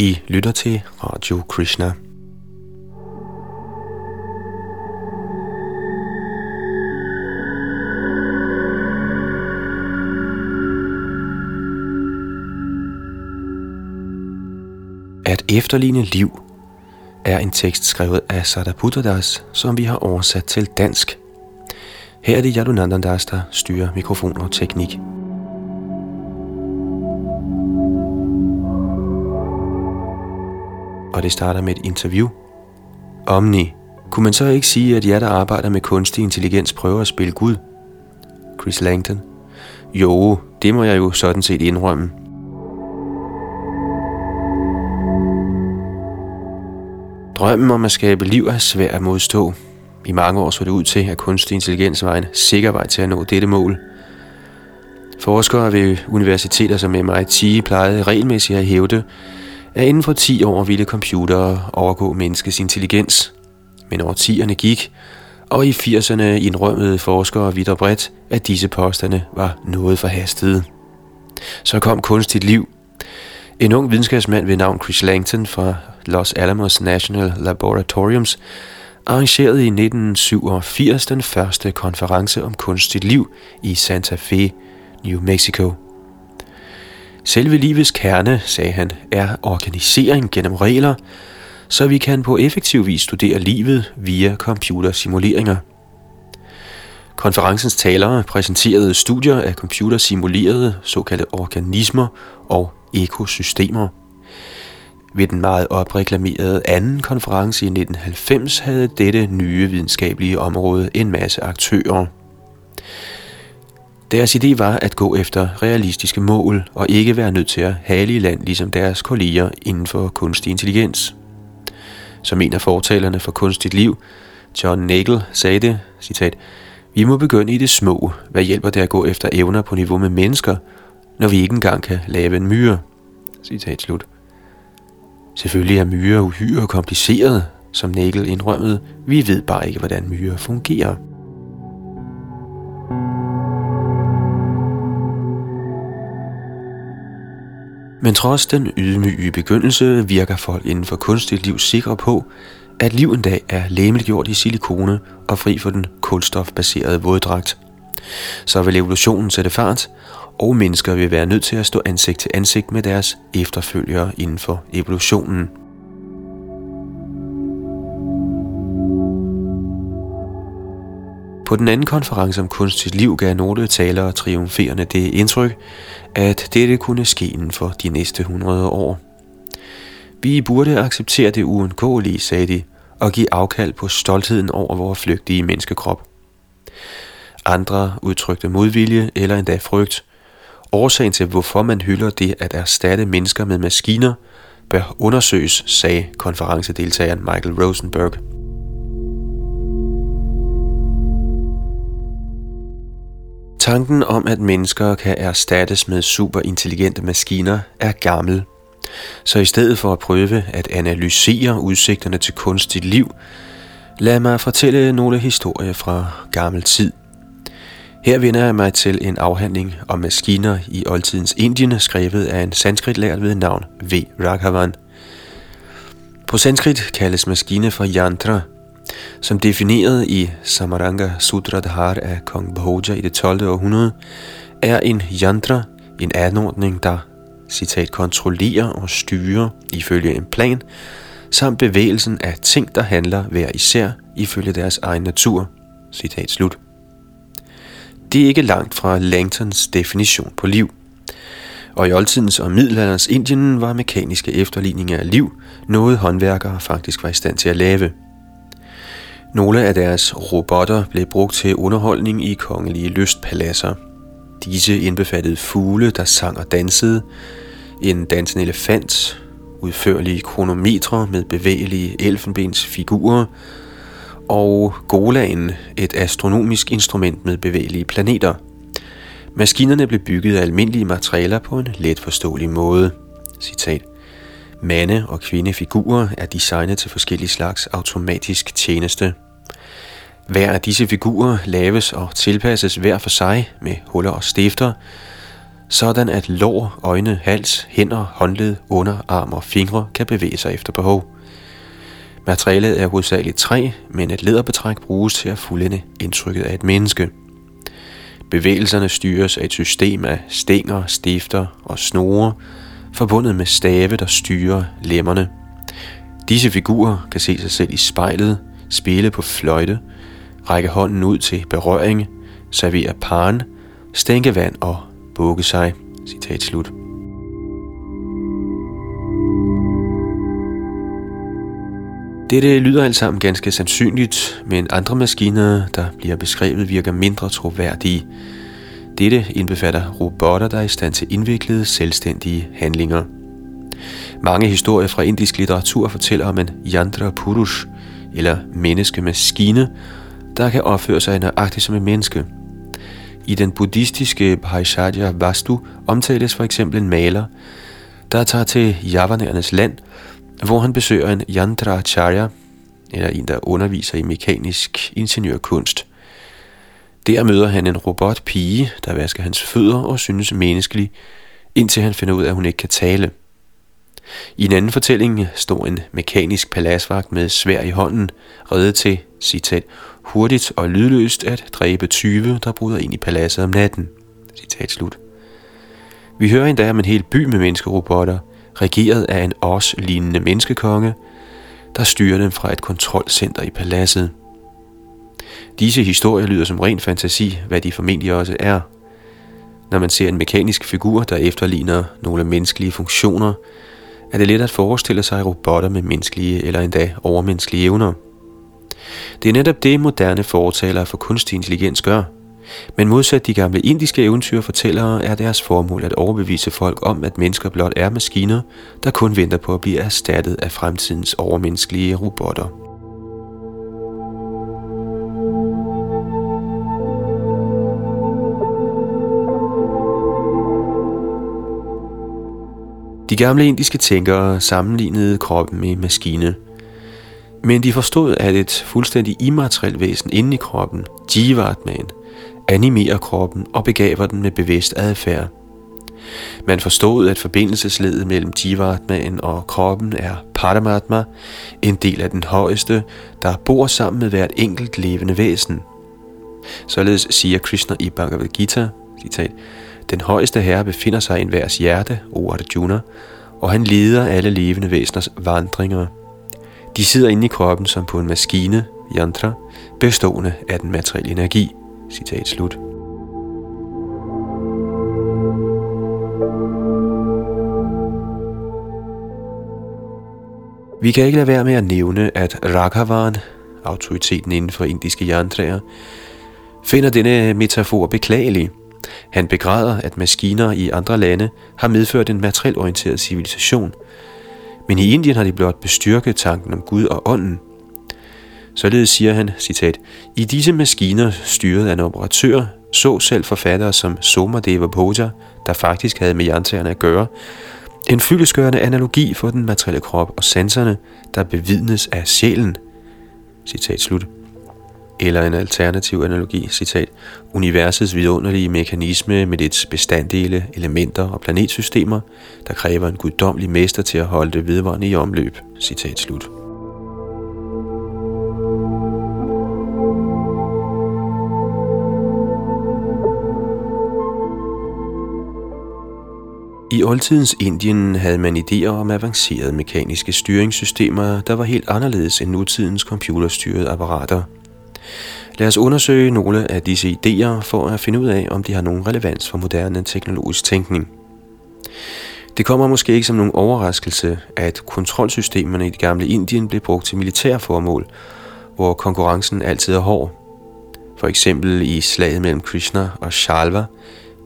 I lytter til Radio Krishna. At efterligne liv er en tekst skrevet af Sadaputradas, som vi har oversat til dansk. Her er det Yadunandandas, der styrer mikrofon og teknik. Og det starter med et interview. Omni. Kunne man så ikke sige, at jer, der arbejder med kunstig intelligens, prøver at spille Gud? Chris Langton. Jo, det må jeg jo sådan set indrømme. Drømmen om at skabe liv er svær at modstå. I mange år så det ud til, at kunstig intelligens var en sikker vej til at nå dette mål. Forskere ved universiteter som MIT plejede regelmæssigt at hævde, at inden for 10 år ville computere overgå menneskets intelligens. Men årtierne gik, og i 80'erne indrømmede forskere vidt og bredt, at disse påstande var noget forhastede. Så kom kunstigt liv. En ung videnskabsmand ved navn Chris Langton fra Los Alamos National Laboratoriums arrangerede i 1987 den første konference om kunstigt liv i Santa Fe, New Mexico. Selve livets kerne, sagde han, er organisering gennem regler, så vi kan på effektiv vis studere livet via computersimuleringer. Konferencens talere præsenterede studier af computersimulerede såkaldte organismer og ekosystemer. Ved den meget opreklamerede anden konference i 1990 havde dette nye videnskabelige område en masse aktører. Deres idé var at gå efter realistiske mål og ikke være nødt til at hale i land ligesom deres kolleger inden for kunstig intelligens. Som en af fortalerne for kunstigt liv, John Nagel, sagde det, citat, Vi må begynde i det små. Hvad hjælper det at gå efter evner på niveau med mennesker, når vi ikke engang kan lave en myre? Citat slut. Selvfølgelig er myrer uhyre kompliceret, som Nagel indrømmede. Vi ved bare ikke, hvordan myrer fungerer. Men trods den ydmyge begyndelse virker folk inden for kunstigt liv sikre på, at liv en dag er læmeliggjort i silikone og fri for den kulstofbaserede våddragt. Så vil evolutionen sætte fart, og mennesker vil være nødt til at stå ansigt til ansigt med deres efterfølgere inden for evolutionen. På den anden konference om kunstigt liv gav nogle talere triumferende det indtryk, at dette kunne ske inden for de næste 100 år. Vi burde acceptere det uundgåelige, sagde de, og give afkald på stoltheden over vores flygtige menneskekrop. Andre udtrykte modvilje eller endda frygt. Årsagen til, hvorfor man hylder det at erstatte mennesker med maskiner, bør undersøges, sagde konferencedeltageren Michael Rosenberg. Tanken om, at mennesker kan erstattes med superintelligente maskiner, er gammel. Så i stedet for at prøve at analysere udsigterne til kunstigt liv, lad mig fortælle nogle historier fra gammel tid. Her vender jeg mig til en afhandling om maskiner i oldtidens Indien, skrevet af en sanskritlærer ved navn V. Raghavan. På sanskrit kaldes maskine for yantra, som defineret i Samaranga Sutradhar af kong Bhoja i det 12. århundrede, er en yantra en anordning, der citat, kontrollerer og styrer ifølge en plan, samt bevægelsen af ting, der handler hver især ifølge deres egen natur. Citat slut. Det er ikke langt fra Langtons definition på liv. Og i oldtidens og middelalderens Indien var mekaniske efterligninger af liv noget håndværkere faktisk var i stand til at lave – nogle af deres robotter blev brugt til underholdning i kongelige lystpaladser. Disse indbefattede fugle, der sang og dansede, en dansende elefant, udførlige kronometre med bevægelige elfenbensfigurer, og Golaen, et astronomisk instrument med bevægelige planeter. Maskinerne blev bygget af almindelige materialer på en let forståelig måde. Citat. Mande- og kvindefigurer er designet til forskellige slags automatisk tjeneste. Hver af disse figurer laves og tilpasses hver for sig med huller og stifter, sådan at lår, øjne, hals, hænder, håndled, underarm og fingre kan bevæge sig efter behov. Materialet er hovedsageligt træ, men et læderbetræk bruges til at fuldende indtrykket af et menneske. Bevægelserne styres af et system af stænger, stifter og snore, forbundet med stave, der styrer lemmerne. Disse figurer kan se sig selv i spejlet, spille på fløjte, række hånden ud til berøring, servere paren, stænke vand og bukke sig. Citat slut. Dette lyder alt sammen ganske sandsynligt, men andre maskiner, der bliver beskrevet, virker mindre troværdige. Dette indbefatter robotter, der er i stand til indviklede, selvstændige handlinger. Mange historier fra indisk litteratur fortæller om en Yandra Purush, eller menneske-maskine, der kan opføre sig nøjagtigt som et menneske. I den buddhistiske Bhaishadya Vastu omtales for eksempel en maler, der tager til javanernes land, hvor han besøger en Yandracharya, eller en, der underviser i mekanisk ingeniørkunst. Der møder han en robotpige, der vasker hans fødder og synes menneskelig, indtil han finder ud af, at hun ikke kan tale. I en anden fortælling står en mekanisk paladsvagt med svær i hånden, reddet til, citat, hurtigt og lydløst at dræbe tyve, der bryder ind i paladset om natten. Citat slut. Vi hører endda om en hel by med menneskerobotter, regeret af en os-lignende menneskekonge, der styrer dem fra et kontrolcenter i paladset. Disse historier lyder som ren fantasi, hvad de formentlig også er. Når man ser en mekanisk figur, der efterligner nogle menneskelige funktioner, er det let at forestille sig robotter med menneskelige eller endda overmenneskelige evner. Det er netop det, moderne fortalere for kunstig intelligens gør. Men modsat de gamle indiske eventyrfortællere er deres formål at overbevise folk om, at mennesker blot er maskiner, der kun venter på at blive erstattet af fremtidens overmenneskelige robotter. De gamle indiske tænkere sammenlignede kroppen med maskine. Men de forstod, at et fuldstændig immaterielt væsen inde i kroppen, Jivatman, animerer kroppen og begaver den med bevidst adfærd. Man forstod, at forbindelsesledet mellem Jivatman og kroppen er Paramatma, en del af den højeste, der bor sammen med hvert enkelt levende væsen. Således siger Krishna i Bhagavad Gita, citat, den højeste herre befinder sig i enhvers hjerte, o Arjuna, og han leder alle levende væseners vandringer. De sidder inde i kroppen som på en maskine, yantra, bestående af den materielle energi. Citat slut. Vi kan ikke lade være med at nævne, at Raghavan, autoriteten inden for indiske yantraer, finder denne metafor beklagelig – han begræder, at maskiner i andre lande har medført en materielorienteret civilisation, men i Indien har de blot bestyrket tanken om Gud og ånden. Således siger han, citat, I disse maskiner, styret af en operatør, så selv forfattere som Somadeva Bhoja, der faktisk havde med jerntagerne at gøre, en fyldeskørende analogi for den materielle krop og sanserne, der bevidnes af sjælen. Citat slut eller en alternativ analogi, citat, universets vidunderlige mekanisme med dets bestanddele, elementer og planetsystemer, der kræver en guddommelig mester til at holde det vedvarende i omløb, citat slut. I oldtidens Indien havde man idéer om avancerede mekaniske styringssystemer, der var helt anderledes end nutidens computerstyrede apparater – Lad os undersøge nogle af disse idéer for at finde ud af, om de har nogen relevans for moderne teknologisk tænkning. Det kommer måske ikke som nogen overraskelse, at kontrolsystemerne i det gamle Indien blev brugt til militære formål, hvor konkurrencen altid er hård. For eksempel i slaget mellem Krishna og Shalva,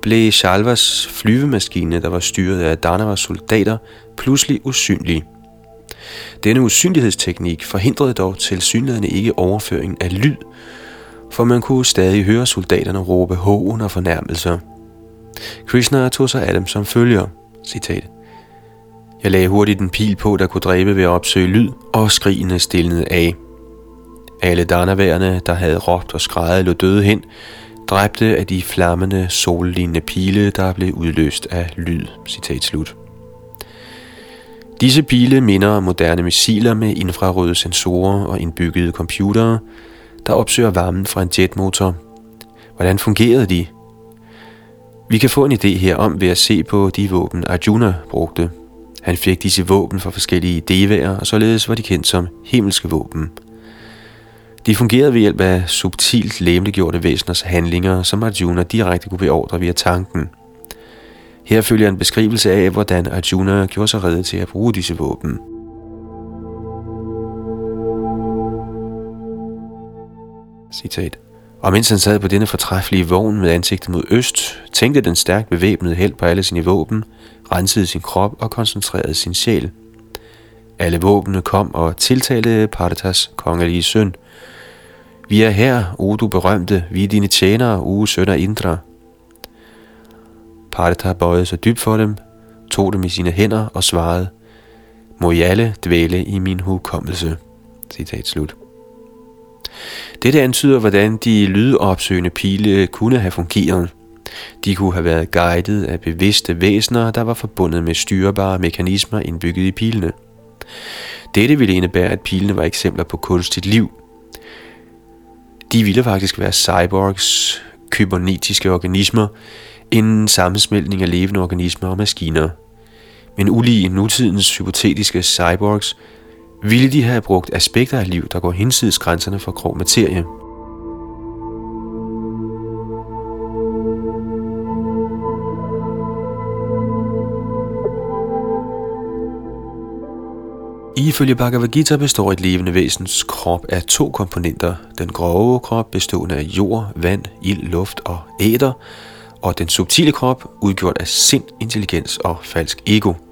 blev Shalvas flyvemaskine, der var styret af Danavas soldater, pludselig usynlig. Denne usynlighedsteknik forhindrede dog tilsyneladende ikke overføringen af lyd, for man kunne stadig høre soldaterne råbe hån og fornærmelser. Krishna tog sig af dem som følger, citat. Jeg lagde hurtigt en pil på, der kunne dræbe ved at opsøge lyd, og skrigene stillede af. Alle danaværende, der havde råbt og skrejet, lå døde hen, dræbte af de flammende, sollignende pile, der blev udløst af lyd. Citat slut. Disse pile minder om moderne missiler med infrarøde sensorer og indbyggede computere, der opsøger varmen fra en jetmotor. Hvordan fungerede de? Vi kan få en idé her om ved at se på de våben, Arjuna brugte. Han fik disse våben fra forskellige devaer, og således var de kendt som himmelske våben. De fungerede ved hjælp af subtilt læmeliggjorte væseners handlinger, som Arjuna direkte kunne beordre via tanken. Her følger en beskrivelse af, hvordan Arjuna gjorde sig redde til at bruge disse våben. Citat. Og mens han sad på denne fortræffelige vogn med ansigtet mod øst, tænkte den stærkt bevæbnede held på alle sine våben, rensede sin krop og koncentrerede sin sjæl. Alle våbnene kom og tiltalte Pardatas kongelige søn. Vi er her, o du berømte, vi er dine tjenere, o søn af Indra. Pardata bøjede sig dybt for dem, tog dem i sine hænder og svarede, må I alle dvæle i min hukommelse. Citat slut. Dette antyder, hvordan de lydopsøgende pile kunne have fungeret. De kunne have været guidet af bevidste væsener, der var forbundet med styrbare mekanismer indbygget i pilene. Dette ville indebære, at pilene var eksempler på kunstigt liv. De ville faktisk være cyborgs, kybernetiske organismer, en sammensmeltning af levende organismer og maskiner. Men ulige nutidens hypotetiske cyborgs – ville de have brugt aspekter af liv, der går hinsides grænserne for grov materie. Ifølge Bhagavad Gita består et levende væsens krop af to komponenter. Den grove krop bestående af jord, vand, ild, luft og æder, og den subtile krop udgjort af sind, intelligens og falsk ego –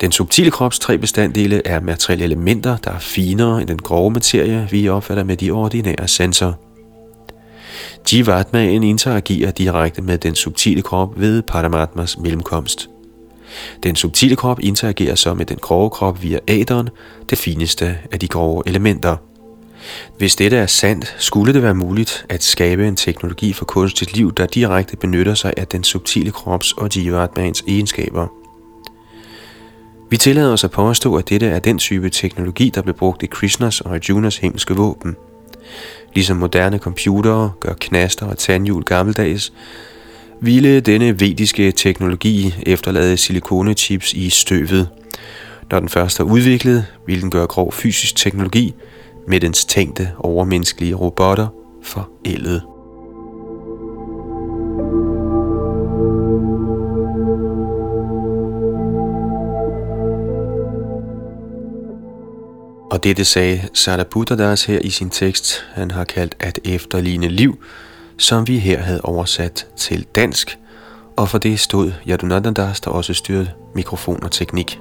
den subtile krops tre bestanddele er materielle elementer, der er finere end den grove materie, vi opfatter med de ordinære sanser. Jivatmaen interagerer direkte med den subtile krop ved Paramatmas mellemkomst. Den subtile krop interagerer så med den grove krop via aderen, det fineste af de grove elementer. Hvis dette er sandt, skulle det være muligt at skabe en teknologi for kunstigt liv, der direkte benytter sig af den subtile krops og Jivatmans egenskaber – vi tillader os at påstå, at dette er den type teknologi, der blev brugt i Krishnas og Arjunas himmelske våben. Ligesom moderne computere gør knaster og tandhjul gammeldags, ville denne vediske teknologi efterlade silikonechips i støvet. Når den først er udviklet, ville den gøre grov fysisk teknologi med dens tænkte overmenneskelige robotter forældet. Og dette sagde Sarabhuttadas her i sin tekst, han har kaldt at efterligne liv, som vi her havde oversat til dansk, og for det stod Yadunandandas, der også styrede mikrofon og teknik.